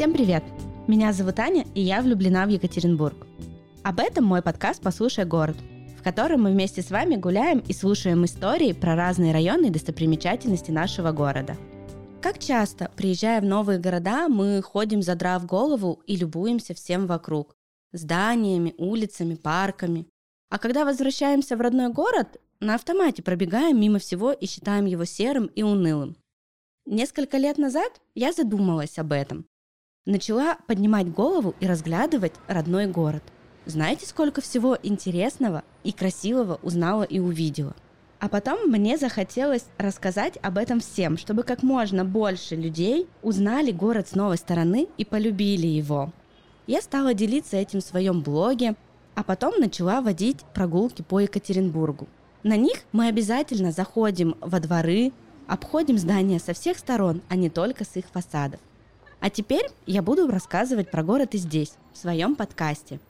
Всем привет! Меня зовут Аня, и я влюблена в Екатеринбург. Об этом мой подкаст «Послушай город», в котором мы вместе с вами гуляем и слушаем истории про разные районы и достопримечательности нашего города. Как часто, приезжая в новые города, мы ходим задрав голову и любуемся всем вокруг. Зданиями, улицами, парками. А когда возвращаемся в родной город, на автомате пробегаем мимо всего и считаем его серым и унылым. Несколько лет назад я задумалась об этом. Начала поднимать голову и разглядывать родной город. Знаете, сколько всего интересного и красивого узнала и увидела? А потом мне захотелось рассказать об этом всем, чтобы как можно больше людей узнали город с новой стороны и полюбили его. Я стала делиться этим в своем блоге, а потом начала водить прогулки по Екатеринбургу. На них мы обязательно заходим во дворы, обходим здания со всех сторон, а не только с их фасадов. А теперь я буду рассказывать про город и здесь, в своем подкасте.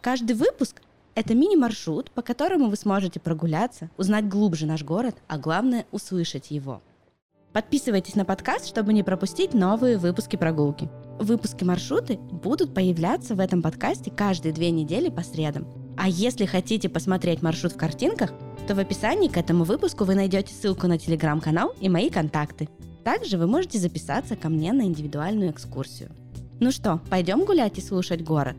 Каждый выпуск – это мини-маршрут, по которому вы сможете прогуляться, узнать глубже наш город, а главное – услышать его. Подписывайтесь на подкаст, чтобы не пропустить новые выпуски прогулки. Выпуски маршруты будут появляться в этом подкасте каждые две недели по средам. А если хотите посмотреть маршрут в картинках, то в описании к этому выпуску вы найдете ссылку на телеграм-канал и мои контакты. Также вы можете записаться ко мне на индивидуальную экскурсию. Ну что, пойдем гулять и слушать город?